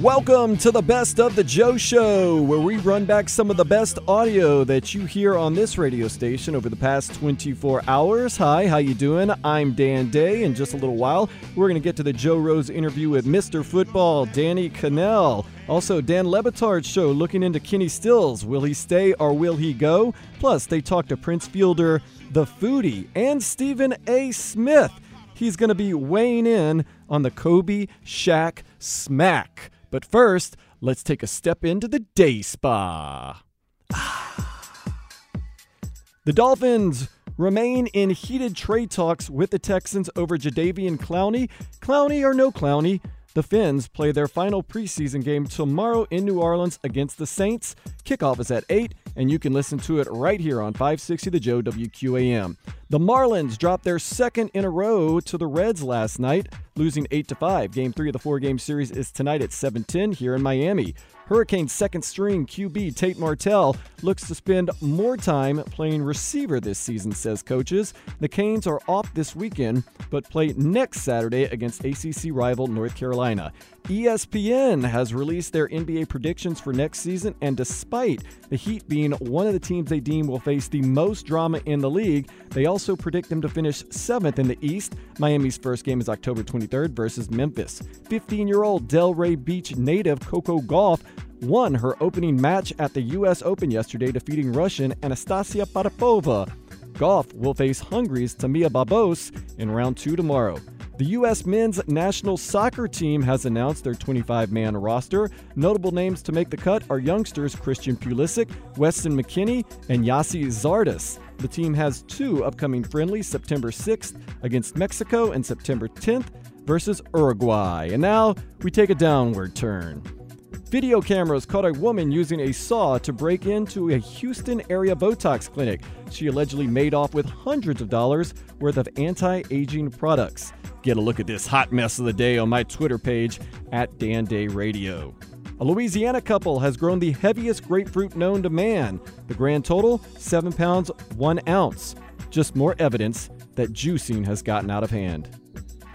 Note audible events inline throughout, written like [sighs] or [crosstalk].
Welcome to the Best of the Joe Show, where we run back some of the best audio that you hear on this radio station over the past 24 hours. Hi, how you doing? I'm Dan Day. In just a little while, we're going to get to the Joe Rose interview with Mr. Football, Danny Kanell. Also, Dan Le Batard's show looking into Kenny Stills. Will he stay or will he go? Plus, they talk to Prince Fielder, the foodie, and Stephen A. Smith. He's going to be weighing in on the Kobe Shaq smack. But first, let's take a step into the day spa. [sighs] the Dolphins remain in heated trade talks with the Texans over Jadeveon Clowney. Clowney or no Clowney, the Fins play their final preseason game tomorrow in New Orleans against the Saints. Kickoff is at 8, and you can listen to it right here on 560 The Joe WQAM. The Marlins dropped their second in a row to the Reds last night, losing 8 to 5. Game 3 of the four-game series is tonight at 7:10 here in Miami. Hurricanes second string QB Tate Martell looks to spend more time playing receiver this season, says coaches. The Canes are off this weekend, but play next Saturday against ACC rival North Carolina. ESPN has released their NBA predictions for next season, and despite the Heat being one of the teams they deem will face the most drama in the league, they also predict them to finish seventh in the East. Miami's first game is October 23rd versus Memphis. 15 year old Delray Beach native Coco Gauff won her opening match at the U.S. Open yesterday, defeating Russian Anastasia Potapova. Gauff will face Hungary's Timea Babos in round two tomorrow. The U.S. men's national soccer team has announced their 25 man roster. Notable names to make the cut are youngsters Christian Pulisic, Weston McKennie, and Gyasi Zardes. The team has two upcoming friendlies September 6th against Mexico and September 10th versus Uruguay. And now we take a downward turn. Video cameras caught a woman using a saw to break into a Houston area Botox clinic. She allegedly made off with hundreds of dollars worth of anti aging products. Get a look at this hot mess of the day on my Twitter page at Dan Day Radio. A Louisiana couple has grown the heaviest grapefruit known to man. The grand total, 7 pounds, 1 ounce. Just more evidence that juicing has gotten out of hand.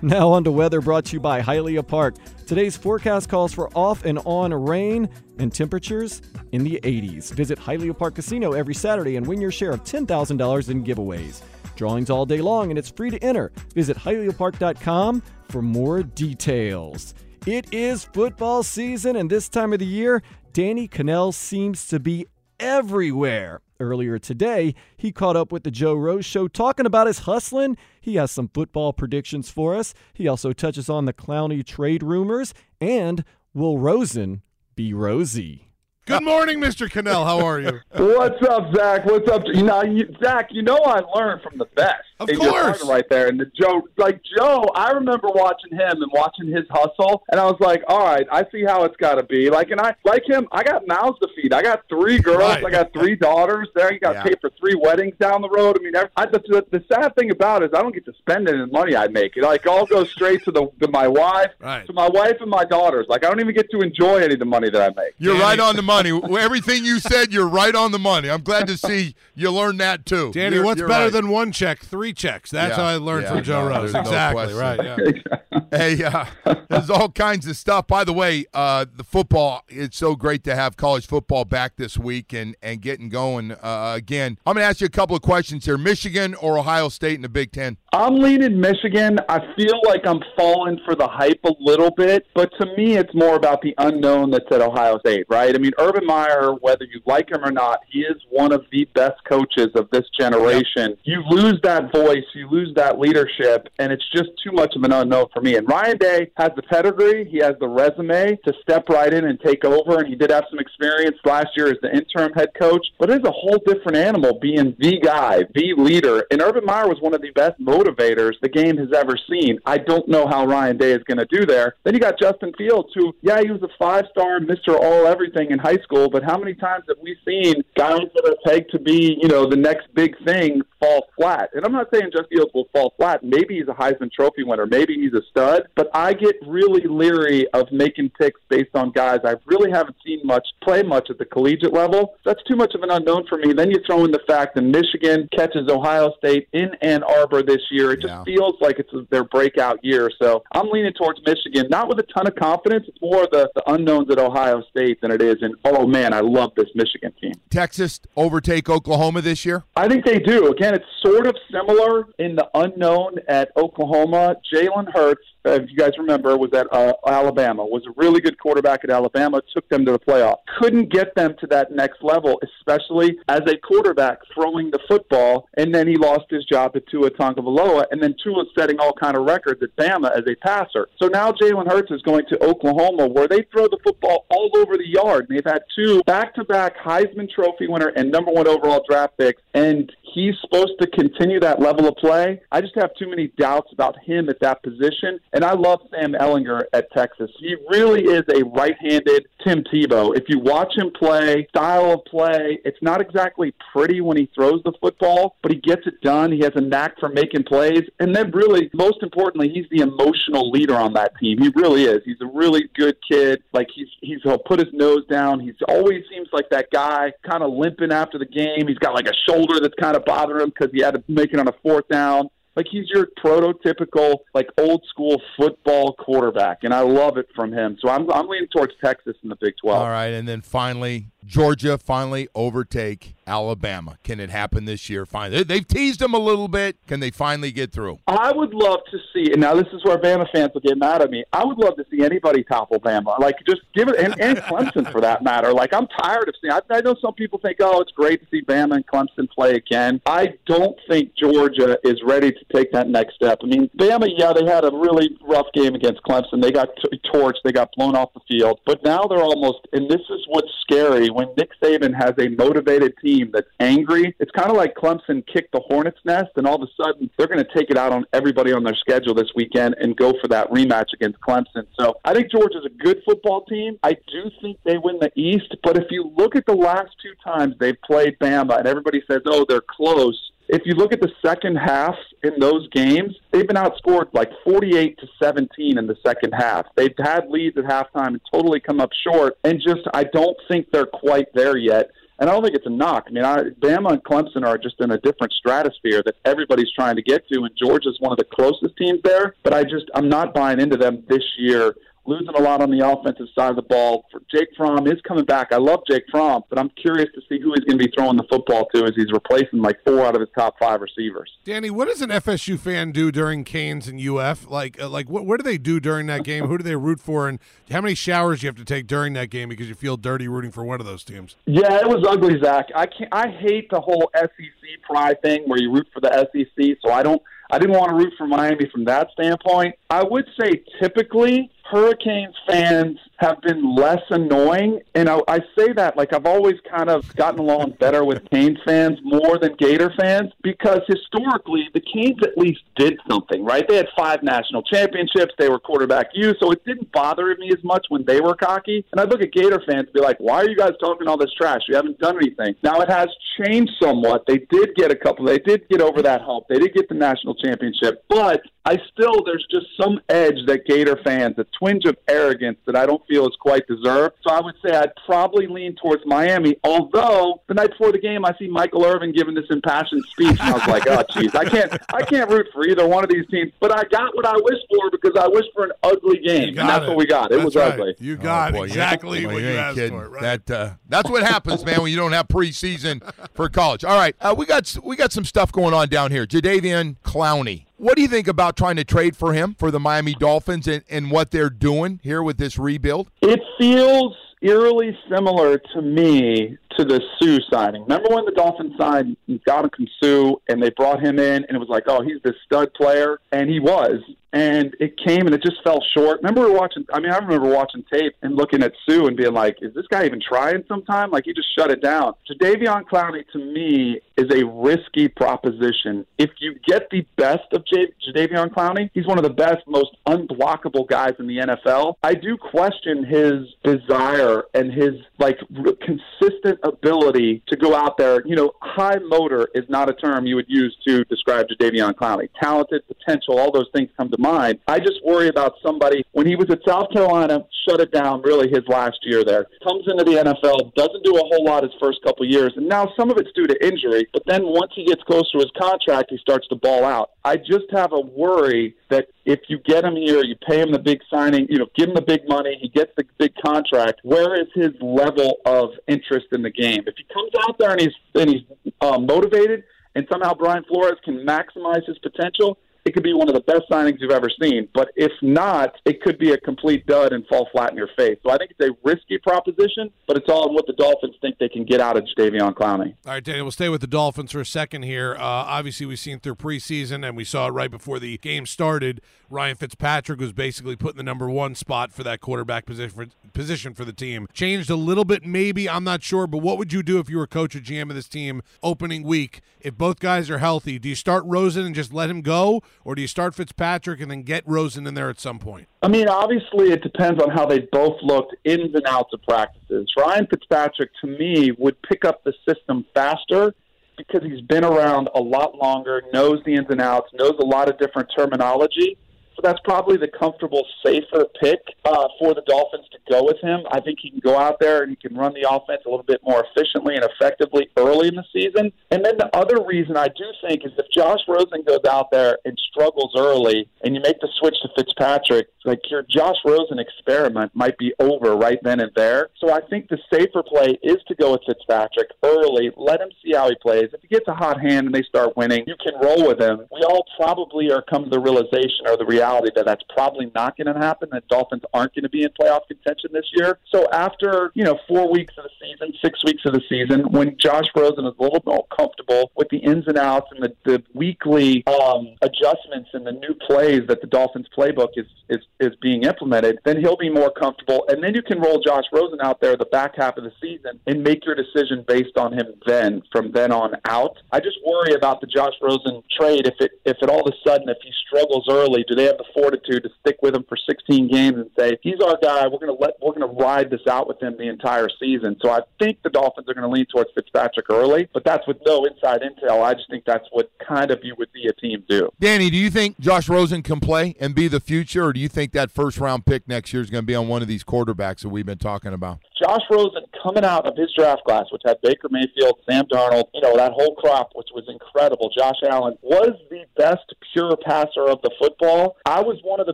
Now on to weather brought to you by Hialeah Park. Today's forecast calls for off and on rain and temperatures in the 80s. Visit Hialeah Park Casino every Saturday and win your share of $10,000 in giveaways. Drawings all day long and it's free to enter. Visit HialeahPark.com for more details. It is football season, and this time of the year, Danny Kanell seems to be everywhere. Earlier today, he caught up with the Joe Rose Show talking about his hustling. He has some football predictions for us. He also touches on the Clowney trade rumors and will Rosen be Rosie? Good morning, Mr. Kanell. How are you? [laughs] What's up, Zach? What's up? You know, you, Zach. You know I learned from the best. Of in your course. right there. And the Joe, like Joe, I remember watching him and watching his hustle, and I was like, all right, I see how it's got to be. Like, and I like him. I got mouths to feed. I got three girls. Right. I got three [laughs] daughters. There, you got Yeah. paid for three weddings down the road. I mean, I, the, the, the sad thing about it is I don't get to spend any money I make. It like all goes straight to the to my wife, Right. to my wife and my daughters. Like I don't even get to enjoy any of the money that I make. You're Danny- right on the money. Everything you said, you're right on the money. I'm glad to see you learned that too. Danny, You're- what's you're better right. than one check? Three checks. That's Yeah, how I learned yeah, from Joe no, Rose. there's no exactly question. right. Yeah. [laughs] Hey, uh, there's all kinds of stuff. By the way, uh, the football, it's so great to have college football back this week and, and getting going uh, again. I'm going to ask you a couple of questions here Michigan or Ohio State in the Big Ten? I'm leaning Michigan. I feel like I'm falling for the hype a little bit, but to me, it's more about the unknown that's at Ohio State, right? I mean, Urban Meyer, whether you like him or not, he is one of the best coaches of this generation. You lose that voice, you lose that leadership, and it's just too much of an unknown for me. And Ryan Day has the pedigree, he has the resume to step right in and take over, and he did have some experience last year as the interim head coach, but it's a whole different animal being the guy, the leader. And Urban Meyer was one of the best, most motivators the game has ever seen. I don't know how Ryan Day is going to do there. Then you got Justin Fields, who, yeah, he was a five star Mr. All Everything in high school, but how many times have we seen guys that are pegged to be, you know, the next big thing fall flat? And I'm not saying Justin Fields will fall flat. Maybe he's a Heisman Trophy winner. Maybe he's a stud. But I get really leery of making picks based on guys I really haven't seen much play much at the collegiate level. That's too much of an unknown for me. Then you throw in the fact that Michigan catches Ohio State in Ann Arbor this year. It just Yeah. feels like it's their breakout year. So I'm leaning towards Michigan, not with a ton of confidence. It's more the, the unknowns at Ohio State than it is. And oh man, I love this Michigan team. Texas overtake Oklahoma this year? I think they do. Again, it's sort of similar in the unknown at Oklahoma. Jalen Hurts, if you guys remember, was at uh, Alabama. Was a really good quarterback at Alabama. Took them to the playoff. Couldn't get them to that next level, especially as a quarterback throwing the football. And then he lost his job to Tua Tagovailoa, and then Tua setting all kind of records at Bama as a passer. So now Jalen Hurts is going to Oklahoma, where they throw the football all over the yard. And they've had two back-to-back Heisman Trophy winner and number one overall draft picks, and he's supposed to continue that level of play. I just have too many doubts about him at that position. And I love Sam Ehlinger at Texas. He really is a right-handed Tim Tebow. If you watch him play, style of play, it's not exactly pretty when he throws the football, but he gets it done. He has a knack for making plays. And then really, most importantly, he's the emotional leader on that team. He really is. He's a really good kid. Like he's he's he'll put his nose down. He's always seems like that guy kind of limping after the game. He's got like a shoulder that's kind of bothering him because he had to make it on a fourth down. Like he's your prototypical, like old school football quarterback, and I love it from him. So I'm I'm leaning towards Texas in the Big Twelve. All right, and then finally, Georgia finally overtake Alabama. Can it happen this year? Finally, They- they've teased them a little bit. Can they finally get through? I would love to see, and now this is where Bama fans will get mad at me. I would love to see anybody topple Bama, like just give it, and, and Clemson for that matter. Like I'm tired of seeing. I, I know some people think, oh, it's great to see Bama and Clemson play again. I don't think Georgia is ready to take that next step. I mean, Bama, yeah, they had a really rough game against Clemson. They got t- torched. They got blown off the field. But now they're almost, and this is what's scary when Nick Saban has a motivated team that's angry. It's kind of like Clemson kicked the Hornets' nest, and all of a sudden they're going to take it out on everybody on their schedule this weekend and go for that rematch against Clemson. So I think Georgia's a good football team. I do think they win the East, but if you look at the last two times they've played Bama, and everybody says, oh, they're close. If you look at the second half in those games, they've been outscored like 48 to 17 in the second half. They've had leads at halftime and totally come up short, and just I don't think they're quite there yet. And I don't think it's a knock. I mean, I, Bama and Clemson are just in a different stratosphere that everybody's trying to get to, and Georgia's one of the closest teams there. But I just I'm not buying into them this year. Losing a lot on the offensive side of the ball. For Jake Fromm is coming back. I love Jake Fromm, but I'm curious to see who he's going to be throwing the football to as he's replacing like four out of his top five receivers. Danny, what does an FSU fan do during Canes and UF? Like, uh, like what, what do they do during that game? Who do they root for? And how many showers do you have to take during that game because you feel dirty rooting for one of those teams? Yeah, it was ugly, Zach. I can't. I hate the whole SEC pride thing where you root for the SEC. So I don't. I didn't want to root for Miami from that standpoint. I would say typically Hurricanes fans have been less annoying, and I, I say that like I've always kind of gotten along better with Canes fans more than Gator fans because historically the Canes at least did something, right? They had five national championships, they were quarterback you, so it didn't bother me as much when they were cocky. And I look at Gator fans and be like, why are you guys talking all this trash? You haven't done anything. Now it has changed somewhat. They did get a couple. They did get over that hump. They did get the national championship, but I still there's just some edge that Gator fans, a twinge of arrogance that I don't feel is quite deserved. So I would say I'd probably lean towards Miami. Although the night before the game, I see Michael Irvin giving this impassioned speech, and I was like, oh, jeez, I can't, I can't root for either one of these teams. But I got what I wished for because I wished for an ugly game, and that's it. what we got. It That's was right. ugly. You got Oh, boy, exactly well, what you ain't asked kidding. for. Right? That uh, that's what happens, man, when you don't have preseason for college. All right, uh, we got we got some stuff going on down here. Jadeveon Clowney. What do you think about trying to trade for him for the Miami Dolphins and, and what they're doing here with this rebuild? It feels eerily similar to me to the Suh signing. Remember when the Dolphins signed Ndamukong Suh and they brought him in and it was like, oh, he's this stud player, and he was and it came and it just fell short. Remember we were watching I mean I remember watching tape and looking at Suh and being like, Is this guy even trying sometime? Like he just shut it down. Jadeveon Clowney to me is a risky proposition. If you get the best of J- Jadeveon Clowney, he's one of the best, most unblockable guys in the NFL. I do question his desire and his like r- consistent ability to go out there. You know, high motor is not a term you would use to describe Jadeveon Clowney. Talented, potential, all those things come to mind. I just worry about somebody when he was at South Carolina, shut it down really his last year there. Comes into the NFL, doesn't do a whole lot his first couple years, and now some of it's due to injury. But then once he gets close to his contract, he starts to ball out. I just have a worry that if you get him here, you pay him the big signing, you know, give him the big money, he gets the big contract. Where is his level of interest in the game? If he comes out there and he's and he's uh, motivated, and somehow Brian Flores can maximize his potential, it could be one of the best signings you've ever seen. But if not, it could be a complete dud and fall flat in your face. So I think it's a risky proposition, but it's all in what the Dolphins think they can get out of Jadeveon Clowney. All right, Daniel, we'll stay with the Dolphins for a second here. Uh, obviously, we've seen through preseason, and we saw it right before the game started. Ryan Fitzpatrick was basically put in the number one spot for that quarterback position for, position for the team. Changed a little bit, maybe. I'm not sure. But what would you do if you were coach or GM of this team opening week? If both guys are healthy, do you start Rosen and just let him go? Or do you start Fitzpatrick and then get Rosen in there at some point? I mean, obviously, it depends on how they both looked ins and outs of practices. Ryan Fitzpatrick, to me, would pick up the system faster because he's been around a lot longer, knows the ins and outs, knows a lot of different terminology. That's probably the comfortable, safer pick uh, for the Dolphins to go with him. I think he can go out there and he can run the offense a little bit more efficiently and effectively early in the season. And then the other reason I do think is if Josh Rosen goes out there and struggles early and you make the switch to Fitzpatrick, like your Josh Rosen experiment might be over right then and there. So I think the safer play is to go with Fitzpatrick early, let him see how he plays. If he gets a hot hand and they start winning, you can roll with him. We all probably are come to the realization or the reality that that's probably not going to happen. That Dolphins aren't going to be in playoff contention this year. So after you know four weeks of the season, six weeks of the season, when Josh Rosen is a little more comfortable with the ins and outs and the, the weekly um, adjustments and the new plays that the Dolphins playbook is, is is being implemented, then he'll be more comfortable. And then you can roll Josh Rosen out there the back half of the season and make your decision based on him then from then on out. I just worry about the Josh Rosen trade if it if it all of a sudden if he struggles early, do they have the fortitude to stick with him for 16 games and say if he's our guy? We're going to let we're going to ride this out with him the entire season. So I think the Dolphins are going to lean towards Fitzpatrick early, but that's with no inside intel. I just think that's what kind of you would see a team do. Danny, do you think Josh Rosen can play and be the future, or do you think that first round pick next year is going to be on one of these quarterbacks that we've been talking about? Josh Rosen coming out of his draft class, which had Baker Mayfield, Sam Darnold, you know, that whole crop, which was incredible. Josh Allen was the best pure passer of the football. I was one of the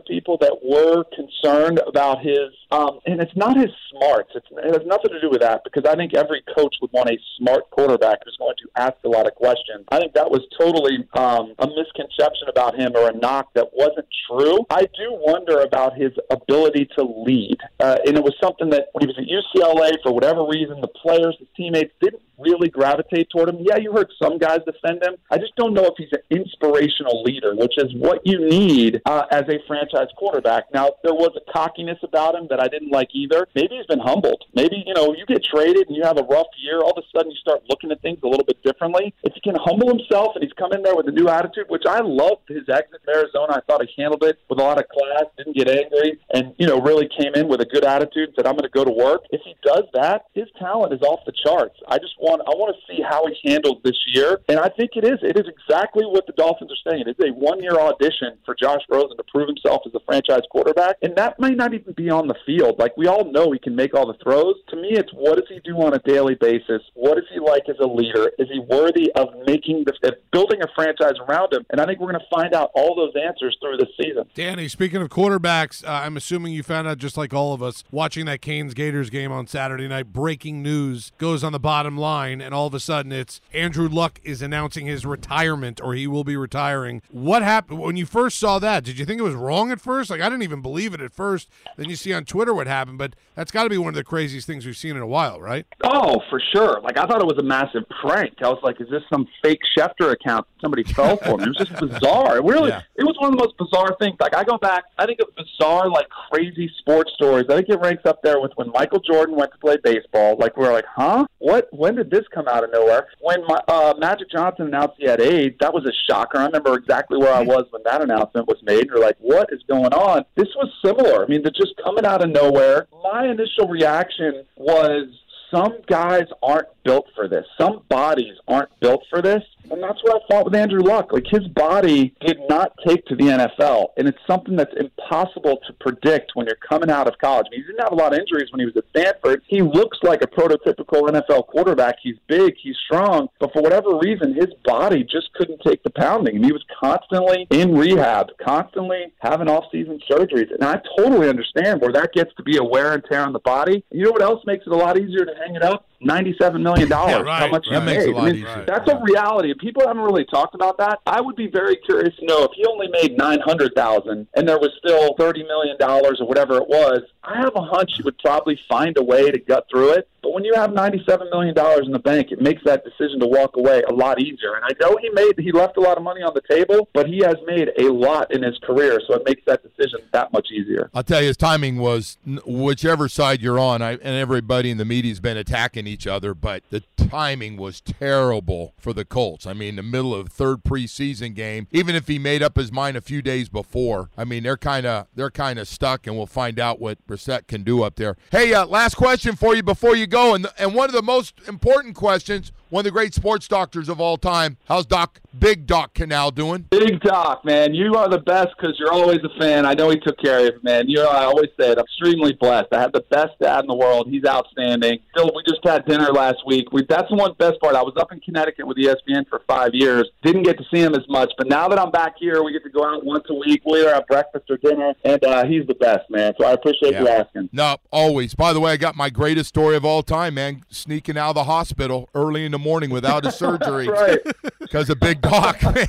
people that were concerned about his, um, and it's not his smarts. It's, it has nothing to do with that because I think every coach would want a smart quarterback who's going to ask a lot of questions. I think that was totally um, a misconception about him or a knock that wasn't true. I do wonder about his ability to lead, uh, and it was something that when he was at UCLA, for whatever reason, the players, his teammates didn't really gravitate toward him. Yeah, you heard some guys defend him. I just don't know if he's an inspirational leader, which is what you need uh, as a franchise quarterback. Now, there was a cockiness about him that I didn't like either. Maybe he's been humbled. Maybe, you know, you get traded and you have a rough year, all of a sudden you start looking at things a little bit differently. If he can humble himself and he's come in there with a new attitude, which I loved his exit from Arizona. I thought he handled it with a lot of class, didn't get angry, and, you know, really came in with a good attitude, said, I'm going to go to work. If he does that, his talent is off the charts. I just want I want to see how he handles this year, and I think it is it is exactly what the Dolphins are saying. It's a one year audition for Josh Rosen to prove himself as a franchise quarterback, and that may not even be on the field. Like we all know, he can make all the throws. To me, it's what does he do on a daily basis? What is he like as a leader? Is he worthy of making the of building a franchise around him? And I think we're going to find out all those answers through the season. Danny, speaking of quarterbacks, uh, I'm assuming you found out just like all of us watching that Canes Gators game on Saturday night. Breaking news goes on the bottom line, and all of a sudden it's Andrew Luck is announcing his retirement or he will be retiring. What happened when you first saw that? Did you think it was wrong at first? Like I didn't even believe it at first. Then you see on Twitter what happened, but that's got to be one of the craziest things we've seen in a while, right? Oh, for sure. Like I thought it was a massive prank. I was like, is this some fake Schefter account somebody fell for me? It was just [laughs] bizarre. It really, Yeah. it was one of the most bizarre things. Like I go back, I think of bizarre, like crazy sports stories. I think it ranks up there with when Michael Jordan went to play baseball. Like we are like, huh? What? When did this come out of nowhere? When my, uh, Magic Johnson announced he had AIDS, that was a shocker. I remember exactly where I was when that announcement was made. You're like, what is going on? This was similar. I mean, they're just coming out of nowhere. My initial reaction was some guys aren't built for this. Some bodies aren't built for this. And that's what I thought with Andrew Luck. Like his body did not take to the NFL. And it's something that's impossible to predict when you're coming out of college. I mean, he didn't have a lot of injuries when he was at Stanford. He looks like a prototypical NFL quarterback. He's big, he's strong, but for whatever reason, his body just couldn't take the pounding. And he was constantly in rehab, constantly having off season surgeries. And I totally understand where that gets to be a wear and tear on the body. You know what else makes it a lot easier to hang it up? $97 million. Yeah, right, How much right. he That makes a made. lot I mean, easier. That's a reality. People haven't really talked about that. I would be very curious to know if he only made nine hundred thousand and there was still thirty million dollars or whatever it was. I have a hunch he would probably find a way to gut through it. But when you have ninety-seven million dollars in the bank, it makes that decision to walk away a lot easier. And I know he made he left a lot of money on the table, but he has made a lot in his career, so it makes that decision that much easier. I'll tell you, his timing was whichever side you're on, I, and everybody in the media's been attacking each other, but the timing was terrible for the Colts. I mean, the middle of third preseason game, even if he made up his mind a few days before, I mean, they're kind of they're kind of stuck, and we'll find out what Brissett can do up there. Hey, uh, last question for you before you go, and and one of the most important questions, one of the great sports doctors of all time, how's Doc Big Doc Kanell doing? Big Doc, man, you are the best because you're always a fan. I know he took care of you, man. You know, I always say it. I'm extremely blessed. I have the best dad in the world. He's outstanding. Still, we just had dinner last week. We, that's the one best part. I was up in Connecticut with ESPN for five years. Didn't get to see him as much, but now that I'm back here, we get to go out once a week. We either have breakfast or dinner, and uh, he's the best, man. So I appreciate you asking. No, always. By the way, I got my greatest story of all time, man. Sneaking out of the hospital early in the morning without a surgery [laughs] Right. because of Big Doc, man. [laughs] Big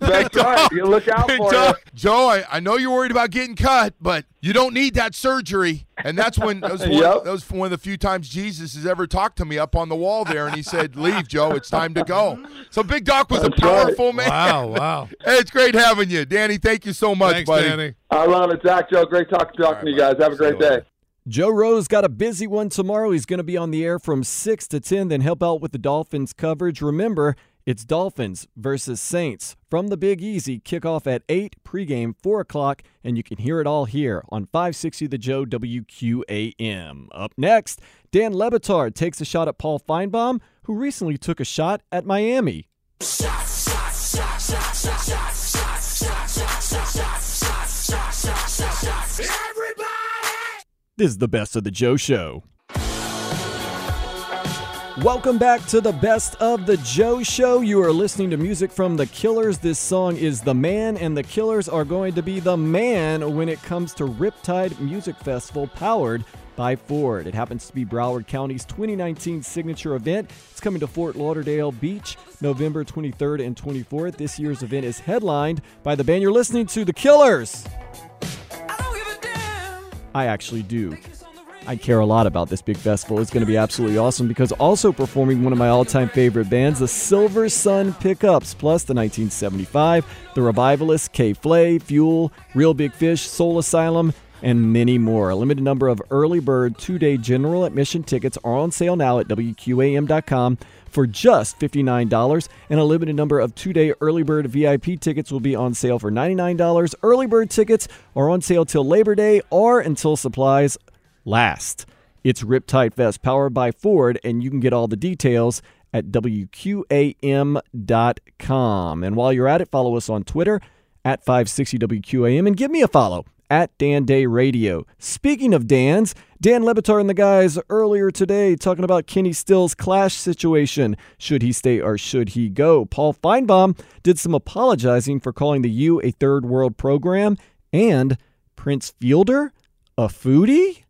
That's right. You look out Big for Doc. Joe, I, I know you're worried about getting cut, but you don't need that surgery. And that's when that was, [laughs] one, Yep. that was one of the few times Jesus has ever talked to me up on the wall there, and he said, "Leave, Joe. It's time to go." So Big Doc was That's a right. powerful man. Wow, wow. Hey, it's great having you, Danny. Thank you so much, Thanks, buddy. Danny. I love it, Zach. Joe, great talking, talking to you guys. Have a great day. Joe Rose got a busy one tomorrow. He's going to be on the air from 6 to 10, then help out with the Dolphins coverage. Remember, it's Dolphins versus Saints from the Big Easy. Kickoff at 8, pregame 4 o'clock, and you can hear it all here on 560 The Joe WQAM. Up next, Dan Le Batard takes a shot at Paul Finebaum, who recently took a shot at Miami. This is the best of the Joe Show. Welcome back to the best of the Joe Show. You are listening to music from The Killers. This song is The Man, and The Killers are going to be the man when it comes to Riptide Music Festival powered by Ford. It happens to be Broward County's 2019 signature event. It's coming to Fort Lauderdale Beach November 23rd and 24th. This year's event is headlined by the band you're listening to, The Killers. I actually do. I care a lot about this big festival. It's going to be absolutely awesome because also performing one of my all time favorite bands, the Silver Sun Pickups, plus the 1975, the Revivalists, K Flay, Fuel, Real Big Fish, Soul Asylum, and many more. A limited number of early bird two day general admission tickets are on sale now at WQAM.com for just $59, and a limited number of two day early bird VIP tickets will be on sale for $99. Early bird tickets are on sale till Labor Day or until supplies last. It's Riptide Fest powered by Ford, and you can get all the details at WQAM.com. And while you're at it, follow us on Twitter at 560WQAM and give me a follow at Dan Day Radio. Speaking of Dan's, Dan Le Batard and the guys earlier today talking about Kenny Stills' clash situation. Should he stay or should he go? Paul Finebaum did some apologizing for calling the U a third world program, and Prince Fielder, a foodie?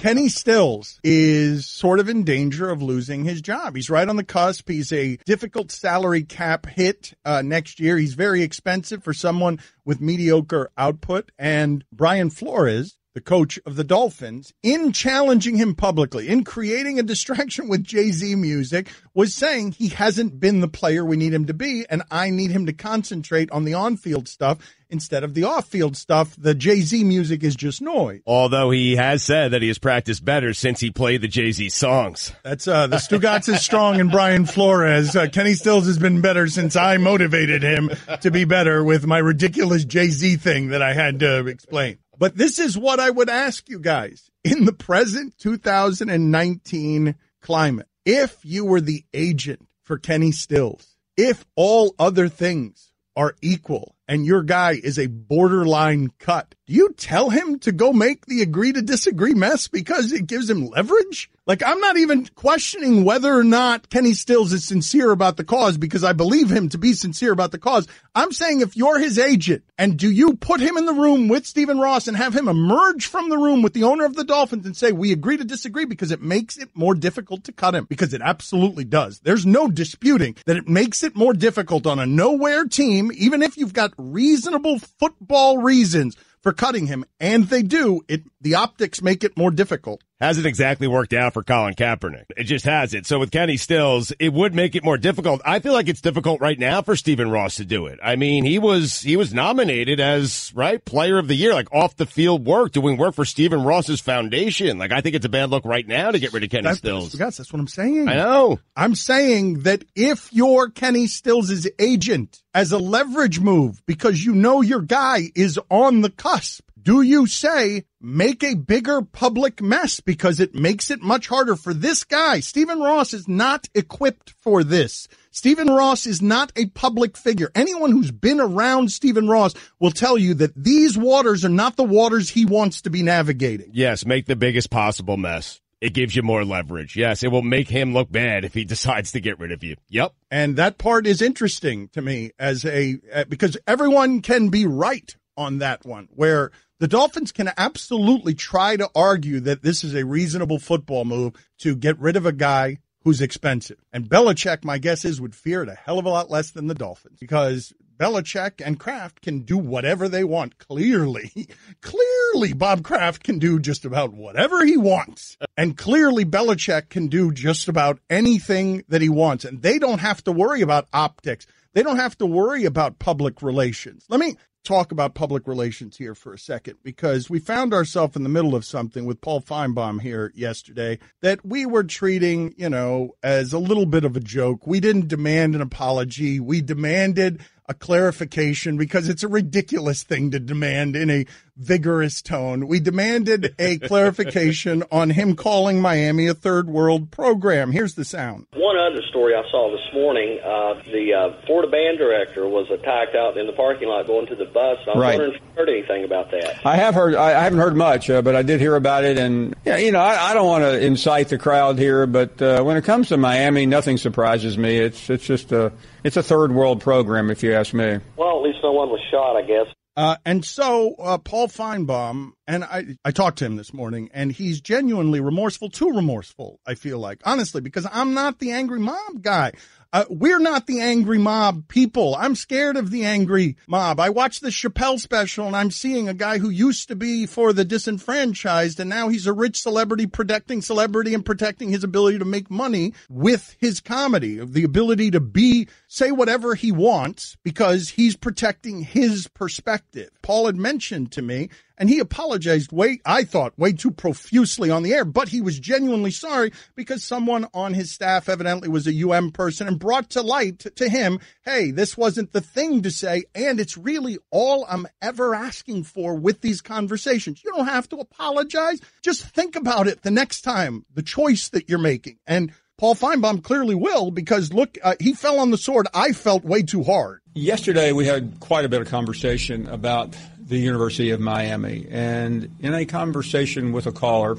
Kenny Stills is sort of in danger of losing his job. He's right on the cusp. He's a difficult salary cap hit uh, next year. He's very expensive for someone with mediocre output. And Brian Flores, the coach of the Dolphins, in challenging him publicly, in creating a distraction with Jay Z music, was saying he hasn't been the player we need him to be, and I need him to concentrate on the on field stuff instead of the off field stuff. The Jay Z music is just noise. Although he has said that he has practiced better since he played the Jay Z songs. That's uh, the Stugotz is strong and Brian Flores. Uh, Kenny Stills has been better since I motivated him to be better with my ridiculous Jay Z thing that I had to explain. But this is what I would ask you guys in the present 2019 climate. If you were the agent for Kenny Stills, if all other things are equal and your guy is a borderline cut, do you tell him to go make the agree to disagree mess because it gives him leverage? Like, I'm not even questioning whether or not Kenny Stills is sincere about the cause because I believe him to be sincere about the cause. I'm saying if you're his agent and do you put him in the room with Stephen Ross and have him emerge from the room with the owner of the Dolphins and say, we agree to disagree because it makes it more difficult to cut him because it absolutely does. There's no disputing that it makes it more difficult on a nowhere team, even if you've got reasonable football reasons for cutting him, and they do. It the optics make it more difficult. Hasn't exactly worked out for Colin Kaepernick. It just hasn't. So with Kenny Stills, it would make it more difficult. I feel like it's difficult right now for Stephen Ross to do it. I mean, he was he was nominated as right player of the year, like off the field work, doing work for Stephen Ross's foundation. Like I think it's a bad look right now to get rid of Kenny That's, Stills. that's, that's what I'm saying. I know. I'm saying that if you're Kenny Stills' agent as a leverage move because you know your guy is on the cusp, do you say make a bigger public mess because it makes it much harder for this guy? Stephen Ross is not equipped for this. Stephen Ross is not a public figure. Anyone who's been around Stephen Ross will tell you that these waters are not the waters he wants to be navigating. Yes, make the biggest possible mess. It gives you more leverage. Yes, it will make him look bad if he [laughs] decides to get rid of you. Yep. And that part is interesting to me as a, uh, because everyone can be right on that one where the Dolphins can absolutely try to argue that this is a reasonable football move to get rid of a guy who's expensive. And Belichick, my guess is, would fear it a hell of a lot less than the Dolphins because Belichick and Kraft can do whatever they want. Clearly, [laughs] clearly Bob Kraft can do just about whatever he wants. And clearly Belichick can do just about anything that he wants. And they don't have to worry about optics. They don't have to worry about public relations. Let me talk about public relations here for a second because we found ourselves in the middle of something with Paul Finebaum here yesterday that we were treating, you know, as a little bit of a joke. We didn't demand an apology. We demanded a clarification because it's a ridiculous thing to demand in a vigorous tone. We demanded a [laughs] clarification on him calling Miami a third world program. Here's the sound. One other story I saw this morning: uh, the uh, Florida band director was attacked out in the parking lot going to the bus. I was Right. wondering if you heard anything about that. I have heard. I I haven't heard much, uh, but I did hear about it. And yeah, you know, I, I don't want to incite the crowd here, but uh, when it comes to Miami, nothing surprises me. It's it's just a it's a third world program, if you ask me. Well, at least no one was shot, I guess. Uh, and so uh, Paul Finebaum and I, I talked to him this morning, and he's genuinely remorseful, too remorseful. I feel like honestly, because I'm not the angry mob guy. Uh, we're not the angry mob people. I'm scared of the angry mob. I watched the Chappelle special and I'm seeing a guy who used to be for the disenfranchised and now he's a rich celebrity protecting celebrity and protecting his ability to make money with his comedy, of the ability to be, say whatever he wants because he's protecting his perspective. Paul had mentioned to me and he apologized way, I thought, way too profusely on the air, but he was genuinely sorry because someone on his staff evidently was a UM person and brought to light to him, hey, this wasn't the thing to say. And it's really all I'm ever asking for with these conversations. You don't have to apologize. Just think about it the next time, the choice that you're making. And Paul Finebaum clearly will because look, uh, he fell on the sword I felt way too hard. Yesterday, we had quite a bit of conversation about the University of Miami. And in a conversation with a caller,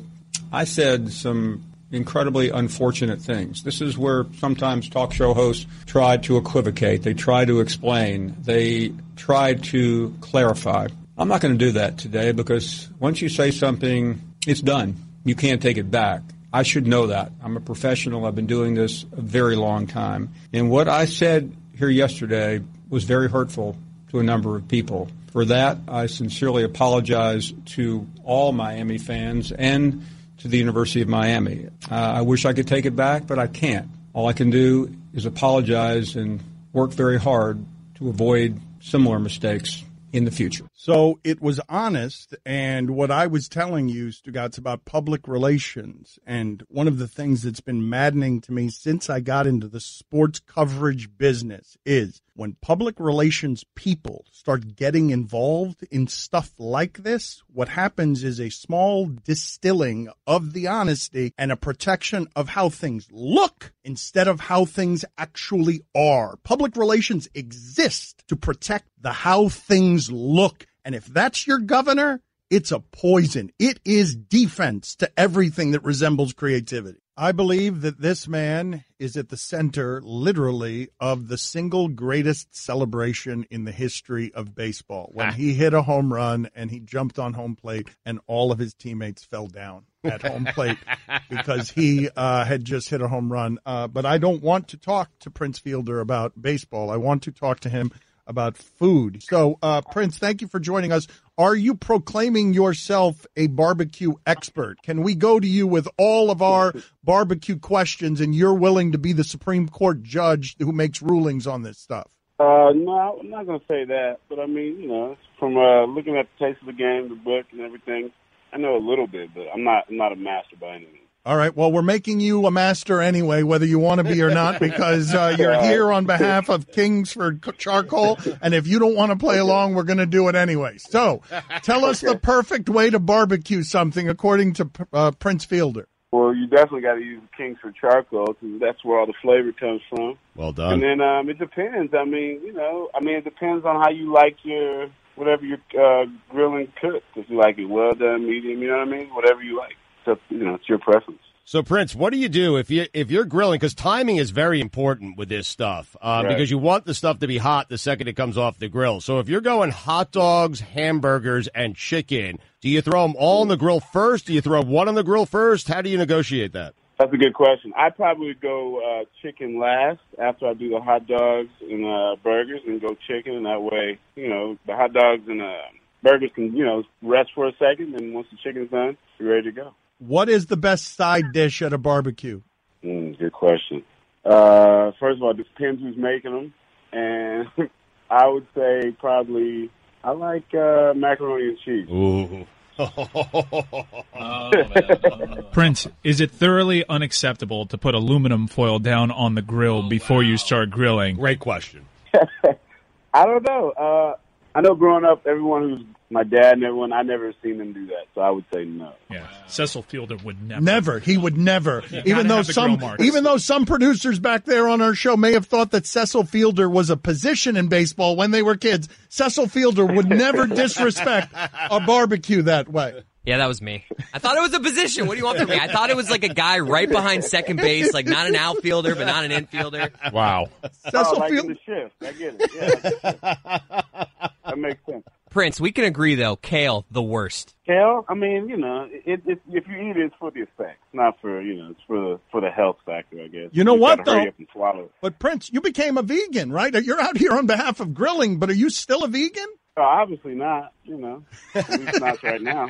I said some incredibly unfortunate things. This is where sometimes talk show hosts try to equivocate, they try to explain, they try to clarify. I'm not going to do that today because once you say something, it's done. you can't take it back. I should know that. I'm a professional. I've been doing this a very long time. And what I said here yesterday was very hurtful to a number of people. For that, I sincerely apologize to all Miami fans and to the University of Miami. Uh, I wish I could take it back, but I can't. All I can do is apologize and work very hard to avoid similar mistakes in the future. So it was honest, and what I was telling you, Stugotz, about public relations, and one of the things that's been maddening to me since I got into the sports coverage business is when public relations people start getting involved in stuff like this, what happens is a small distilling of the honesty and a protection of how things look instead of how things actually are. Public relations exist to protect the how things look. And if that's your governor, it's a poison. It is defense to everything that resembles creativity. I believe that this man is at the center, literally, of the single greatest celebration in the history of baseball. When he hit a home run and he jumped on home plate, and all of his teammates fell down at home plate [laughs] because he uh, had just hit a home run. Uh, but I don't want to talk to Prince Fielder about baseball. I want to talk to him about food. So, uh, Prince, thank you for joining us. Are you proclaiming yourself a barbecue expert? Can we go to you with all of our barbecue questions and you're willing to be the Supreme Court judge who makes rulings on this stuff? Uh, no, I'm not going to say that, but I mean, you know, from uh, looking at the taste of the game, the book, and everything, I know a little bit, but I'm not, I'm not a master by any means. All right. Well, we're making you a master anyway, whether you want to be or not, [laughs] because uh, you're here on behalf of Kingsford Charcoal. And if you don't want to play along, we're going to do it anyway. So tell us the perfect way to barbecue something according to uh, Prince Fielder. Well, you definitely got to use Kingsford charcoal because that's where all the flavor comes from. Well done. And then um, it depends. I mean, you know, I mean, it depends on how you like your whatever you're uh, grilling cooked. If you like it well done, medium, you know what I mean? Whatever you like. So you know, it's your preference. So, Prince, what do you do if you if you're grilling? Because timing is very important with this stuff, um, Right. because you want the stuff to be hot the second it comes off the grill. So, if you're going hot dogs, hamburgers, and chicken, do you throw them all on the grill first? Do you throw one on the grill first? How do you negotiate that? That's a good question. I probably would go uh, chicken last after I do the hot dogs and uh, burgers, and go chicken, and that way, you know, the hot dogs and uh, burgers can, you know, rest for a second, and once the chicken's done, you're ready to go. What is the best side dish at a barbecue? Mm, good question. Uh, first of all, it depends who's making them, and [laughs] I would say probably I like uh, macaroni and cheese. Ooh. [laughs] [laughs] Prince, is it thoroughly unacceptable to put aluminum foil down on the grill before you start grilling? Great question. I don't know. Uh, I know growing up, everyone who's my dad and everyone, I never seen him do that, so I would say no. Yeah, Cecil Fielder would never. Never. He would never. gotta even though some even though some producers back there on our show may have thought that Cecil Fielder was a position in baseball when they were kids, Cecil Fielder would never [laughs] disrespect a barbecue that way. Yeah, that was me. I thought it was a position. What do you want from me? I thought it was like a guy right behind second base, like not an outfielder, but not an infielder. Wow. Cecil oh, like Field- in the shift. I get it. Yeah, that makes sense. Prince, we can agree though. Kale, the worst. Kale, I mean, you know, it, it, if you eat it, it's for the effects, not for you know, it's for the for the health factor, I guess. You know just what, gotta hurry though? up and swallow it. But Prince, you became a vegan, right? You're out here on behalf of grilling, but are you still a vegan? Oh, obviously not. You know, not right now.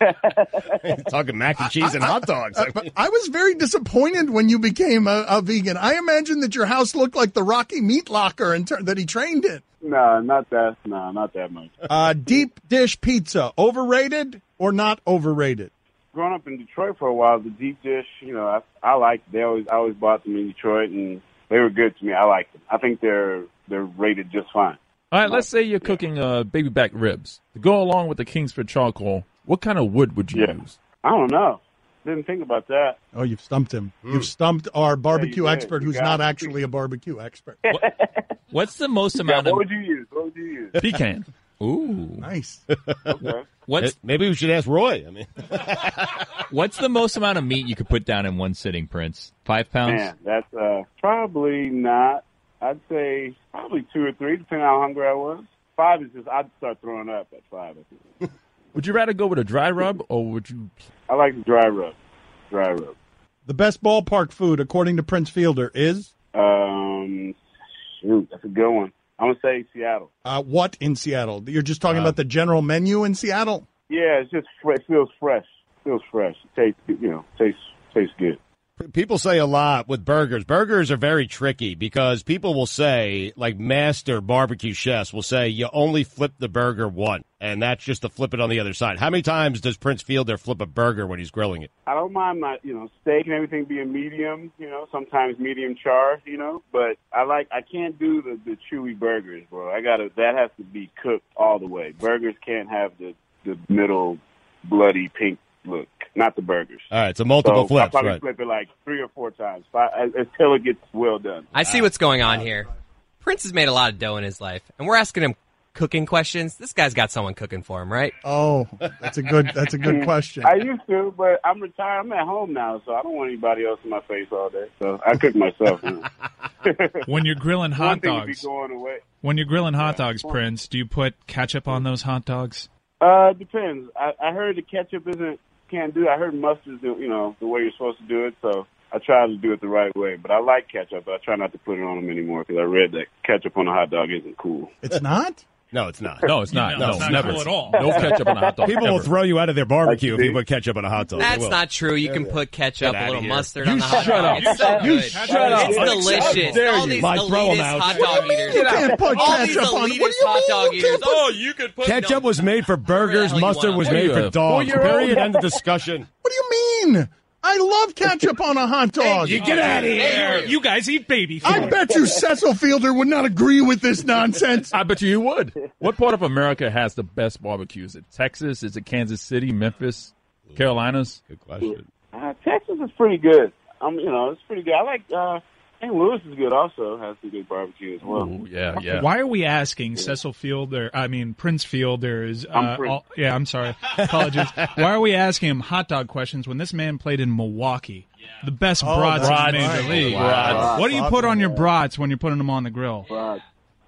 [laughs] Talking mac and cheese and hot dogs. Uh, but I was very disappointed when you became a, a vegan. I imagine that your house looked like the Rocky Meat Locker in ter- that he trained in. No, not that. No, not that much. Uh, deep dish pizza, overrated or not overrated? Growing up in Detroit for a while, the deep dish, you know, I, I liked. They always, I always bought them in Detroit, and they were good to me. I liked them. I think they're they're rated just fine. All right, let's say you're cooking uh, baby back ribs. To go along with the Kingsford charcoal, what kind of wood would you Yeah. use? I don't know. Didn't think about that. Oh, you've stumped him. You've stumped our barbecue did. expert who's not it. actually a barbecue expert. [laughs] What's the most Yeah, amount what of would you use? What would you use? pecan? [laughs] Ooh, Nice. [laughs] Okay. what's Maybe we should ask Roy. I mean, what's the most amount of meat you could put down in one sitting, Prince? Five pounds. Man, that's uh, probably not. I'd say probably two or three, depending on how hungry I was. Five is just I'd start throwing up at five. I think. Would you rather go with a dry rub or would you? I like the dry rub. Dry rub. The best ballpark food, according to Prince Fielder, is Um, shoot, that's a good one. I'm gonna say Seattle. uh, what in Seattle? You're just talking about the general menu in Seattle. Yeah, it's just fre- it feels fresh. feels fresh. It tastes, you know, tastes tastes good. People say a lot with burgers. Burgers are very tricky because people will say, like master barbecue chefs will say, you only flip the burger once, and that's just to flip it on the other side. How many times does Prince Fielder flip a burger when he's grilling it? I don't mind my, you know, steak and everything being medium, you know, sometimes medium char, you know, but I like, I can't do the, the chewy burgers, bro. I gotta, that has to be cooked all the way. Burgers can't have the, the middle bloody pink look. Not the burgers. All right, so multiple so flips, I'll probably right. flip it like three or four times fi- until it gets well done. I see what's going on here. Prince has made a lot of dough in his life, and we're asking him cooking questions. This guy's got someone cooking for him, right? Oh, that's a good. That's a good [laughs] question. I used to, but I'm retired. I'm at home now, so I don't want anybody else in my face all day. So I cook myself. you know. [laughs] When you're grilling One hot thing to be dogs, going away. when you're grilling hot dogs, Prince, do you put ketchup on those hot dogs? Uh, depends. I, I heard the ketchup isn't can't do. It. I heard mustard's the you know the way you're supposed to do it. So I try to do it the right way. But I like ketchup. But I try not to put it on them anymore because I read that ketchup on a hot dog isn't cool. It's not. No, it's not. No, it's not. No, No, it's not never cool at all. No ketchup on a hot dog. People will throw you out of their barbecue if you put ketchup on a hot dog. That's not true. You can put ketchup, Get a little mustard You on the hot shut dog. up. It's so You good. shut up. It's How delicious. dare All you. these Might throw 'em elitist out. hot dog do you mean eaters. you can't put All these ketchup on- elitist what do you hot dog eaters. can't put- Oh, you could put Ketchup was made for burgers. Mustard was made for dogs. four-year-old? Period. End of discussion. [laughs] What do you mean? I love ketchup on a hot dog. you get out of here. You guys eat baby food. I bet you Cecil Fielder would not agree with this nonsense. I bet you you would. What part of America has the best barbecues? Is it Texas? Is it Kansas City, Memphis, Carolinas? Good question. Uh, Texas is pretty good. Um, you know, it's pretty good. I like. Uh, St. Louis is good. Also has some good barbecue as well. Ooh, yeah, yeah. Why are we asking Cecil Fielder? I mean Prince Fielders. Uh, I'm Prince. all- yeah, I'm sorry. Apologies. [laughs] Why are we asking him hot dog questions when this man played in Milwaukee, the best Oh, brats in brats. Major Right. League? Brats. What do you put on your brats when you're putting them on the grill? Brats.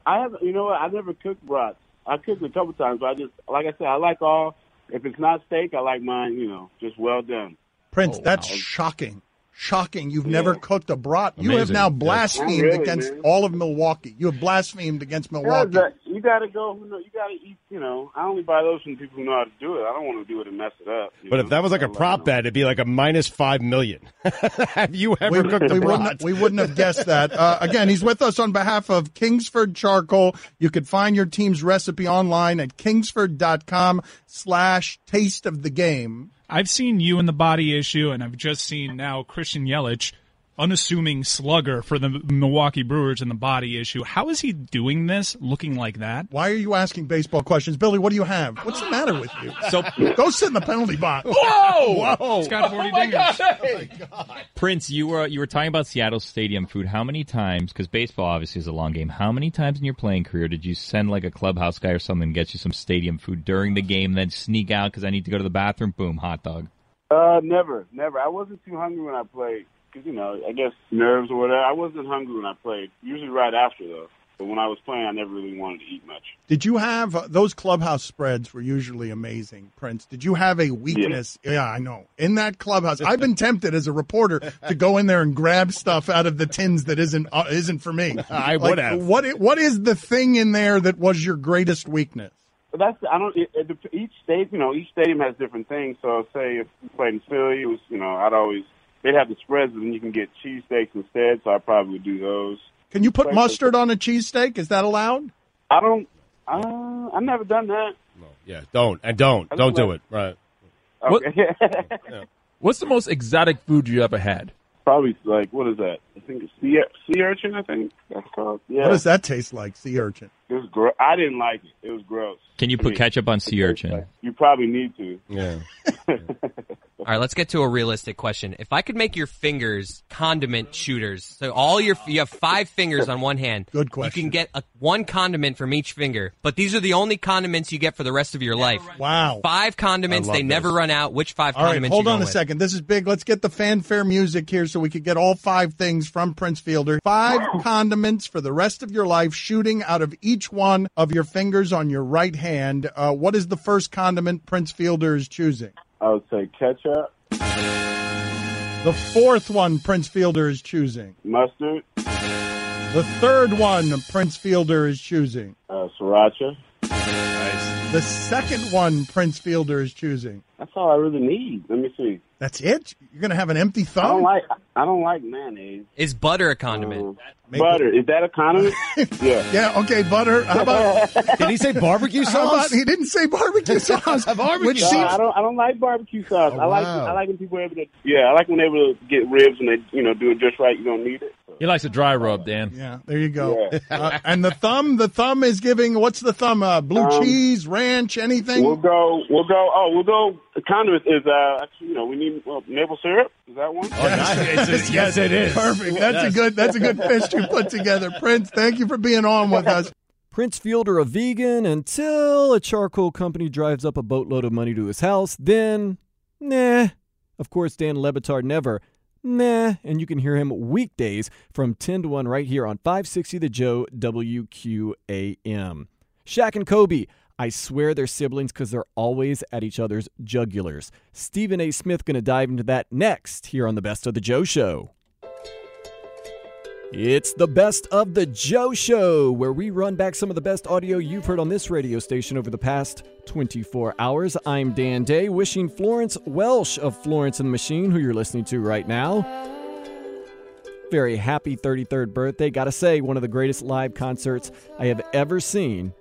I have. You know what? I never cooked brats. I cooked a couple times, but I just, like I said, I like all. If it's not steak, I like mine. You know, just well done. Prince, Oh, that's wow. shocking. Shocking. You've never cooked a brat. You have now blasphemed really, against man. all of Milwaukee. You have blasphemed against Milwaukee. that- you got to go. You, know, you got to eat. You know, I only buy those from people who know how to do it. I don't want to do it and mess it up. But know? if that was like a prop bet, it'd be like a minus five million. [laughs] Have you ever we, cooked a we brat? wouldn't, we wouldn't have guessed that. [laughs] Uh, again, he's with us on behalf of Kingsford Charcoal. You can find your team's recipe online at kingsford.com slash taste of the game. I've seen you in the body issue, and I've just seen now Christian Yelich, unassuming slugger for the Milwaukee Brewers in the body issue. How is he doing this looking like that? Why are you asking baseball questions? Billy, what do you have? What's the matter with you? So, Go sit in the penalty box. Whoa! Whoa. He's got 40 dingers. Prince, you were you were talking about Seattle stadium food. How many times? Because baseball obviously is a long game. How many times in your playing career did you send like a clubhouse guy or something to get you some stadium food during the game, then sneak out because I need to go to the bathroom? Boom, hot dog. Uh, never, never. I wasn't too hungry when I played because you know, I guess nerves or whatever. I wasn't hungry when I played. Usually right after though. But when I was playing, I never really wanted to eat much. Did you have uh, those clubhouse spreads were usually amazing, Prince? Did you have a weakness? Yeah. I know. In that clubhouse, I've been tempted as a reporter to go in there and grab stuff out of the tins that isn't uh, isn't for me. [laughs] I Like, would have. What what is the thing in there that was your greatest weekness? But that's I don't. It, it, each state, you know, each stadium has different things. So say if we played in Philly, it was you know I'd always they'd have the spreads, and you can get cheesesteaks instead. So I probably would do those. Can you put Right. mustard on a cheesesteak? Is that allowed? I don't. Uh, I've never done that. No. Yeah, don't and don't I don't do like- it. Right. What- Okay. [laughs] What's the most exotic food you ever had? probably like what is that? I think it's sea, sea urchin. I think that's called. Yeah. What does that taste like? Sea urchin. It was gross. I didn't like it. It was gross. Can you I put mean, ketchup on sea urchin? You probably need to. Yeah. [laughs] All right, let's get to a realistic question. If I could make your fingers condiment shooters, so all your you have five fingers on one hand. Good question. You can get a, one condiment from each finger, but these are the only condiments you get for the rest of your life. Wow. Five condiments, I love they never run out. Which five All right, condiments? hold you on going a with? second. This is big. Let's get the fanfare music here so we could get all five things from Prince Fielder. Five condiments [laughs] condiments for the rest of your life, shooting out of each one of your fingers on your right hand. Uh, what is the first condiment Prince Fielder is choosing? I would say ketchup, The fourth one Prince Fielder is choosing. mustard, The third one Prince Fielder is choosing. uh, sriracha. Nice. The second one Prince Fielder is choosing. That's all I really need. Let me see. That's it? You're going to have an empty thumb. I don't like. I don't like mayonnaise. Is butter a condiment? Butter is that a condiment? [laughs] yeah. Yeah, okay, butter. How about [laughs] Did he say barbecue How about sauce? he didn't say barbecue [laughs] sauce? Which No, seems I don't. I don't like barbecue sauce. I like. wow. I like when people are able to. Yeah, I like when they're able to get ribs and they, you know, do it just right. You don't need it. He likes a dry rub, Dan. Yeah, there you go. Yeah. Uh, and the thumb, the thumb is giving. What's the thumb? Uh, blue Um, cheese, ranch, anything? We'll go. We'll go. Oh, we'll go. The condiment is. Uh, actually, you know, we need well, maple syrup. Is that one? yes, it is. Perfect. That's a good. That's a good fish you put together, Prince. Thank you for being on with us. Prince Fielder a vegan until a charcoal company drives up a boatload of money to his house. Then, nah. Of course, Dan Le Batard never. Nah. And you can hear him weekdays from 10 to 1 right here on 560 The Joe WQAM. Shaq and Kobe. I swear they're siblings because they're always at each other's jugulars. Stephen A. Smith going to dive into that next here on the Best of the Joe Show. It's the Best of the Joe Show, where we run back some of the best audio you've heard on this radio station over the past 24 hours. I'm Dan Day, wishing Florence Welch of Florence and the Machine, who you're listening to right now, very happy 33rd birthday. Gotta say, one of the greatest live concerts I have ever seen,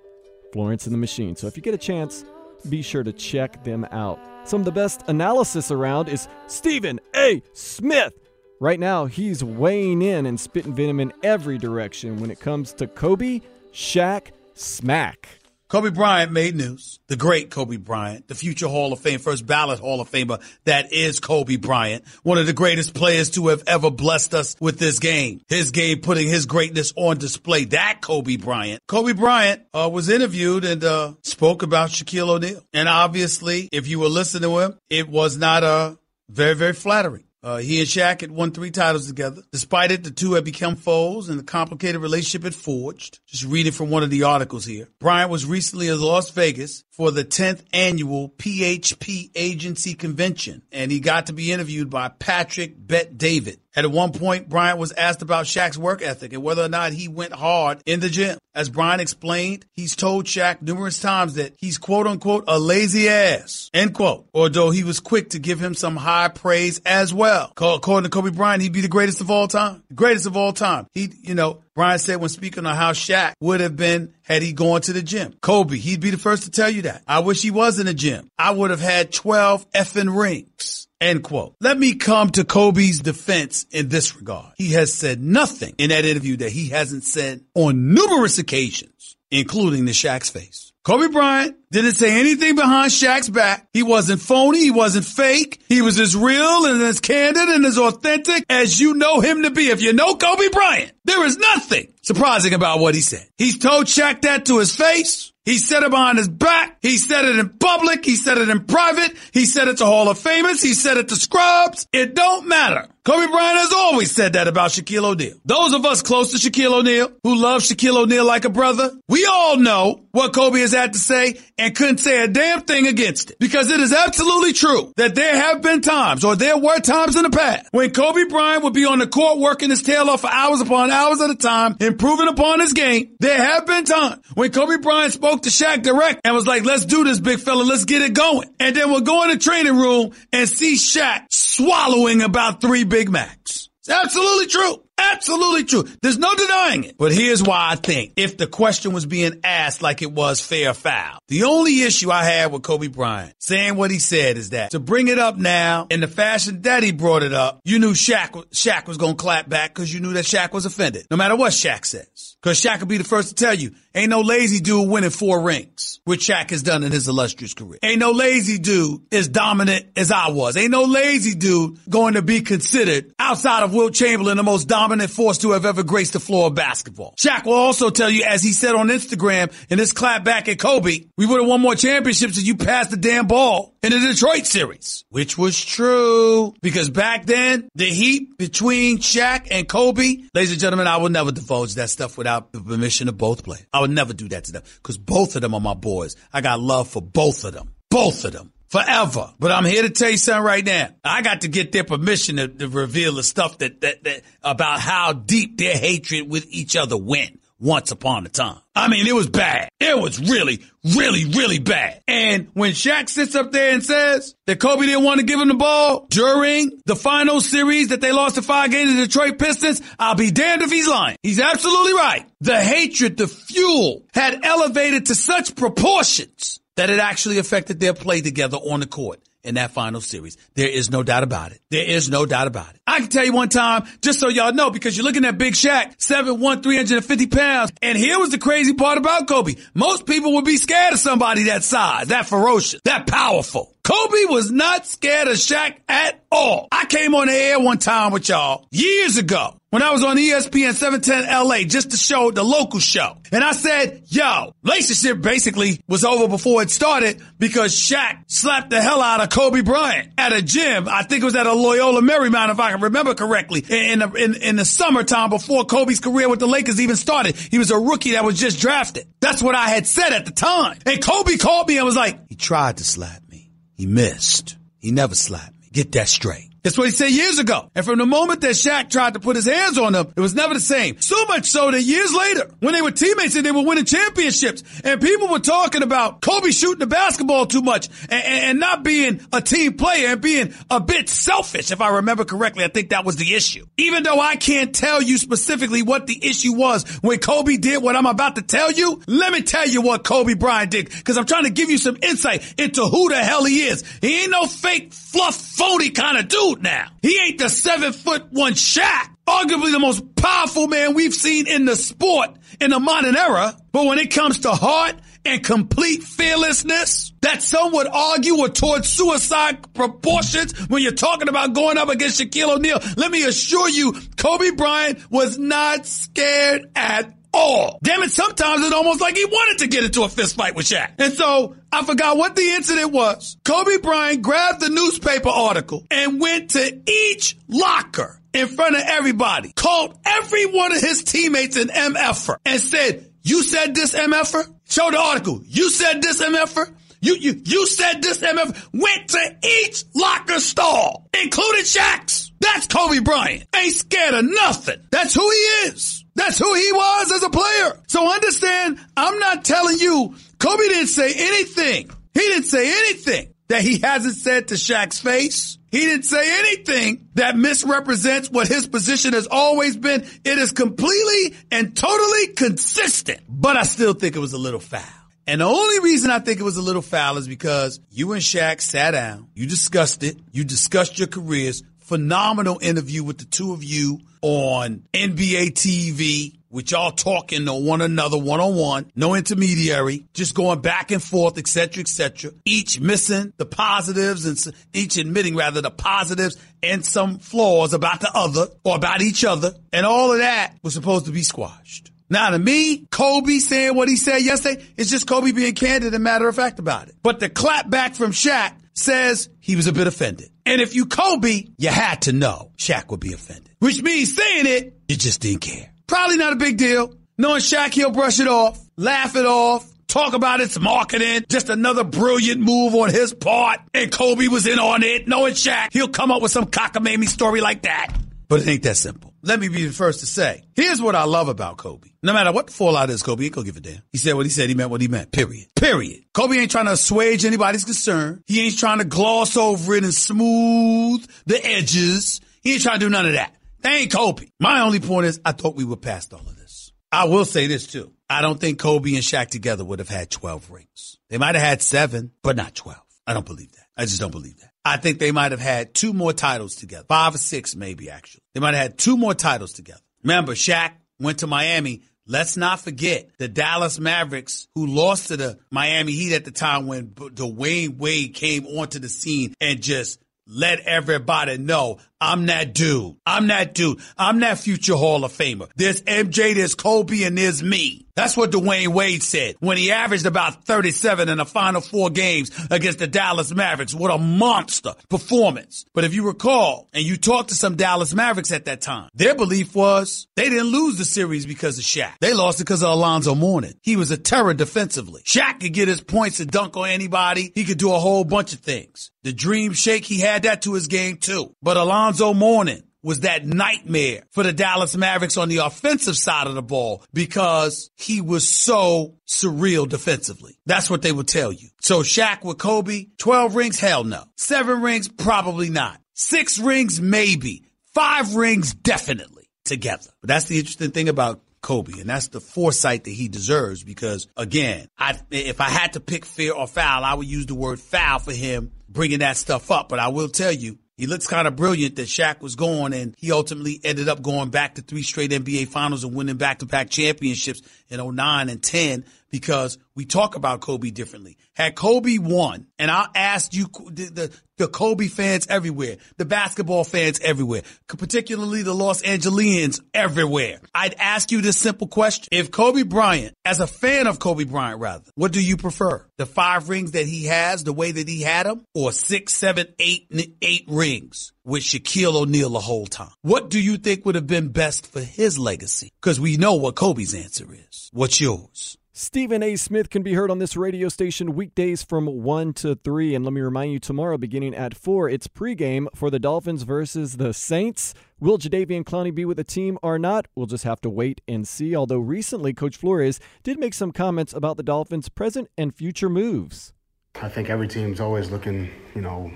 Florence and the Machine. So if you get a chance, be sure to check them out. Some of the best analysis around is Stephen A. Smith. Right now, he's weighing in and spitting venom in every direction when it comes to Kobe, Shaq, Smack. Kobe Bryant made news. The great Kobe Bryant, the future Hall of Fame, first ballot Hall of Famer. That is Kobe Bryant, one of the greatest players to have ever blessed us with this game. His game putting his greatness on display. That Kobe Bryant. Kobe Bryant uh, was interviewed and uh, spoke about Shaquille O'Neal. And obviously, if you were listening to him, it was not uh, very, very flattering. Uh, he and Shaq had won three titles together. Despite it, the two had become foes and the complicated relationship had forged. Just reading from one of the articles here. Bryant was recently in Las Vegas for the 10th annual PHP Agency Convention, and he got to be interviewed by Patrick Bet David. At one point, Bryant was asked about Shaq's work ethic and whether or not he went hard in the gym. As Bryant explained, he's told Shaq numerous times that he's quote unquote a lazy ass, end quote. Although he was quick to give him some high praise as well. According to Kobe Bryant, he'd be the greatest of all time. Greatest of all time. He, you know, Bryant said when speaking on how Shaq would have been had he gone to the gym. Kobe, he'd be the first to tell you that. I wish he was in the gym. I would have had 12 effing rings. End quote. Let me come to Kobe's defense in this regard. He has said nothing in that interview that he hasn't said on numerous occasions, including the Shaq's face. Kobe Bryant didn't say anything behind Shaq's back. He wasn't phony. He wasn't fake. He was as real and as candid and as authentic as you know him to be. If you know Kobe Bryant, there is nothing surprising about what he said. He's told Shaq that to his face. He said it behind his back. He said it in public. He said it in private. He said it to Hall of Famers. He said it to scrubs. It don't matter. Kobe Bryant has always said that about Shaquille O'Neal. Those of us close to Shaquille O'Neal, who love Shaquille O'Neal like a brother, we all know what Kobe has had to say and couldn't say a damn thing against it. Because it is absolutely true that there have been times, or there were times in the past, when Kobe Bryant would be on the court working his tail off for hours upon hours at a time, improving upon his game. There have been times when Kobe Bryant spoke to Shaq direct and was like, let's do this, big fella, let's get it going. And then we'll go in the training room and see Shaq swallowing about three Big Macs. It's absolutely true. Absolutely true. There's no denying it. But here's why I think if the question was being asked like it was fair foul, the only issue I had with Kobe Bryant saying what he said is that to bring it up now in the fashion that he brought it up, you knew Shaq, Shaq was going to clap back because you knew that Shaq was offended, no matter what Shaq says. Because Shaq would be the first to tell you, ain't no lazy dude winning four rings, which Shaq has done in his illustrious career. Ain't no lazy dude as dominant as I was. Ain't no lazy dude going to be considered outside of Wilt Chamberlain the most dominant dominant force to have ever graced the floor of basketball. Shaq will also tell you, as he said on Instagram in his clap back at Kobe, we would have won more championships if you passed the damn ball in the Detroit series, which was true because back then the heat between Shaq and Kobe, ladies and gentlemen, I would never divulge that stuff without the permission of both players. I would never do that to them because both of them are my boys. I got love for both of them. Both of them. Forever. But I'm here to tell you something right now. I got to get their permission to, to reveal the stuff that, that, that, about how deep their hatred with each other went once upon a time. I mean, it was bad. It was really, really, really bad. And when Shaq sits up there and says that Kobe didn't want to give him the ball during the final series that they lost the five games to Detroit Pistons, I'll be damned if he's lying. He's absolutely right. The hatred, the fuel had elevated to such proportions that it actually affected their play together on the court in that final series. There is no doubt about it. There is no doubt about it. I can tell you one time, just so y'all know, because you're looking at Big Shaq, 7'1", 350 pounds. And here was the crazy part about Kobe. Most people would be scared of somebody that size, that ferocious, that powerful. Kobe was not scared of Shaq at all. I came on the air one time with y'all years ago when I was on ESPN 710 LA just to show the local show. And I said, yo, relationship basically was over before it started because Shaq slapped the hell out of Kobe Bryant at a gym. I think it was at a Loyola Marymount, if I can remember correctly, in, the, in, in the summertime before Kobe's career with the Lakers even started. He was a rookie that was just drafted. That's what I had said at the time. And Kobe called me and was like, he tried to slap me. He missed. He never slapped me. Get that straight. That's what he said years ago. And from the moment that Shaq tried to put his hands on them, it was never the same. So much so that years later, when they were teammates and they were winning championships, and people were talking about Kobe shooting the basketball too much and, and, and not being a team player and being a bit selfish, if I remember correctly, I think that was the issue. Even though I can't tell you specifically what the issue was when Kobe did what I'm about to tell you, let me tell you what Kobe Bryant did, because I'm trying to give you some insight into who the hell he is. He ain't no fake, fluff, phony kind of dude now. He ain't the seven foot one Shaq. Arguably the most powerful man we've seen in the sport in the modern era. But when it comes to heart and complete fearlessness, that some would argue are towards suicide proportions when you're talking about going up against Shaquille O'Neal. Let me assure you, Kobe Bryant was not scared at all. Damn it, sometimes it's almost like he wanted to get into a fist fight with Shaq. And so I forgot what the incident was. Kobe Bryant grabbed the newspaper article and went to each locker in front of everybody, called every one of his teammates an MFer and said, you said this MFer? Show the article. You said this MFer? You, you, you said this MF went to each locker stall, including Shaq's. That's Kobe Bryant. Ain't scared of nothing. That's who he is. That's who he was as a player. So understand, I'm not telling you, Kobe didn't say anything. He didn't say anything that he hasn't said to Shaq's face. He didn't say anything that misrepresents what his position has always been. It is completely and totally consistent. But I still think it was a little foul. And the only reason I think it was a little foul is because you and Shaq sat down, you discussed it, you discussed your careers. Phenomenal interview with the two of you on NBA TV, with y'all talking to one another one on one, no intermediary, just going back and forth, etc., etc. Each missing the positives and each admitting rather the positives and some flaws about the other or about each other, and all of that was supposed to be squashed. Now to me, Kobe saying what he said yesterday, it's just Kobe being candid and matter of fact about it. But the clap back from Shaq says he was a bit offended. And if you Kobe, you had to know Shaq would be offended. Which means saying it, you just didn't care. Probably not a big deal. Knowing Shaq, he'll brush it off, laugh it off, talk about its marketing, just another brilliant move on his part. And Kobe was in on it. Knowing Shaq, he'll come up with some cockamamie story like that. But it ain't that simple. Let me be the first to say, here's what I love about Kobe. No matter what the fallout is, Kobe ain't gonna give a damn. He said what he said, he meant what he meant, period. Period. Kobe ain't trying to assuage anybody's concern. He ain't trying to gloss over it and smooth the edges. He ain't trying to do none of that. That ain't Kobe. My only point is, I thought we were past all of this. I will say this too. I don't think Kobe and Shaq together would have had 12 rings. They might have had seven, but not 12. I don't believe that. I just don't believe that. I think they might have had two more titles together. Five or six, maybe, actually. They might have had two more titles together. Remember, Shaq went to Miami. Let's not forget the Dallas Mavericks, who lost to the Miami Heat at the time when Dwyane Wade came onto the scene and just let everybody know I'm that dude. I'm that dude. I'm that future Hall of Famer. There's MJ, there's Kobe, and there's me. That's what Dwyane Wade said when he averaged about 37 in the final four games against the Dallas Mavericks. What a monster performance. But if you recall, and you talked to some Dallas Mavericks at that time, their belief was they didn't lose the series because of Shaq. They lost it because of Alonzo Mourning. He was a terror defensively. Shaq could get his points and dunk on anybody. He could do a whole bunch of things. The dream shake, he had that to his game too. But Alonzo Mourning was that nightmare for the Dallas Mavericks on the offensive side of the ball because he was so surreal defensively. That's what they would tell you. So Shaq with Kobe, 12 rings? Hell no. Seven rings? Probably not. Six rings? Maybe. Five rings? Definitely together. But that's the interesting thing about Kobe, and that's the foresight that he deserves because, again, I, if I had to pick fair or foul, I would use the word foul for him bringing that stuff up. But I will tell you, he looks kind of brilliant that Shaq was gone and he ultimately ended up going back to three straight NBA finals and winning back to back championships in 09 and 10 because we talk about Kobe differently. Had Kobe won, and I'll ask you, the, the, the Kobe fans everywhere, the basketball fans everywhere, particularly the Los Angelians everywhere, I'd ask you this simple question. If Kobe Bryant, as a fan of Kobe Bryant rather, what do you prefer? The five rings that he has, the way that he had them, or six, seven, eight, eight rings? with Shaquille O'Neal the whole time. What do you think would have been best for his legacy? Because we know what Kobe's answer is. What's yours? Stephen A. Smith can be heard on this radio station weekdays from 1 to 3. And let me remind you, tomorrow beginning at 4, it's pregame for the Dolphins versus the Saints. Will Jadeveon Clowney be with the team or not? We'll just have to wait and see. Although recently, Coach Flores did make some comments about the Dolphins' present and future moves. I think every team's always looking, you know,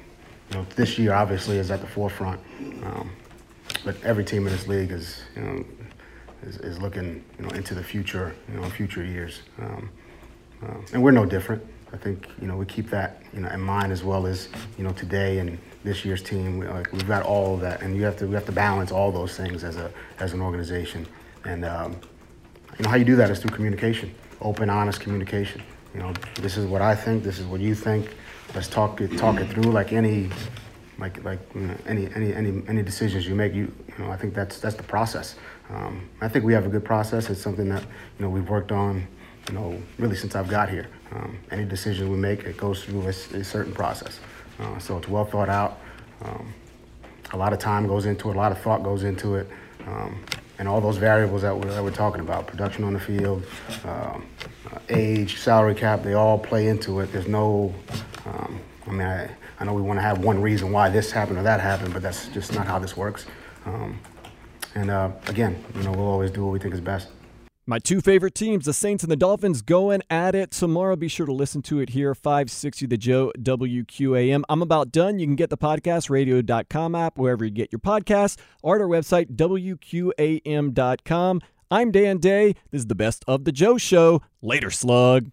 you know, this year obviously is at the forefront, um, but every team in this league is, you know, is, is, looking, you know, into the future, you know, future years, um, uh, and we're no different. I think you know we keep that you know in mind as well as you know today and this year's team. We, like, we've got all of that, and you have to we have to balance all those things as a as an organization. And um, you know how you do that is through communication, open, honest communication. You know, this is what I think. This is what you think let's talk it talk it through like any like like you know, any any any any decisions you make you you know I think that's that's the process. Um, I think we have a good process. It's something that you know we've worked on you know really since I've got here. Um, any decision we make it goes through a, a certain process. Uh, so it's well thought out. Um, a lot of time goes into it. A lot of thought goes into it. Um, and all those variables that we're, that we're, talking about, production on the field, uh, age, salary cap, they all play into it. There's no um, I mean, I, I know we want to have one reason why this happened or that happened, but that's just not how this works. Um, and uh, again, you know, we'll always do what we think is best. My two favorite teams, the Saints and the Dolphins, going at it tomorrow. Be sure to listen to it here, 560 The Joe, WQAM. I'm about done. You can get the podcast, radio.com app, wherever you get your podcasts, or at our website, WQAM.com. I'm Dan Day. This is the best of The Joe Show. Later, slug.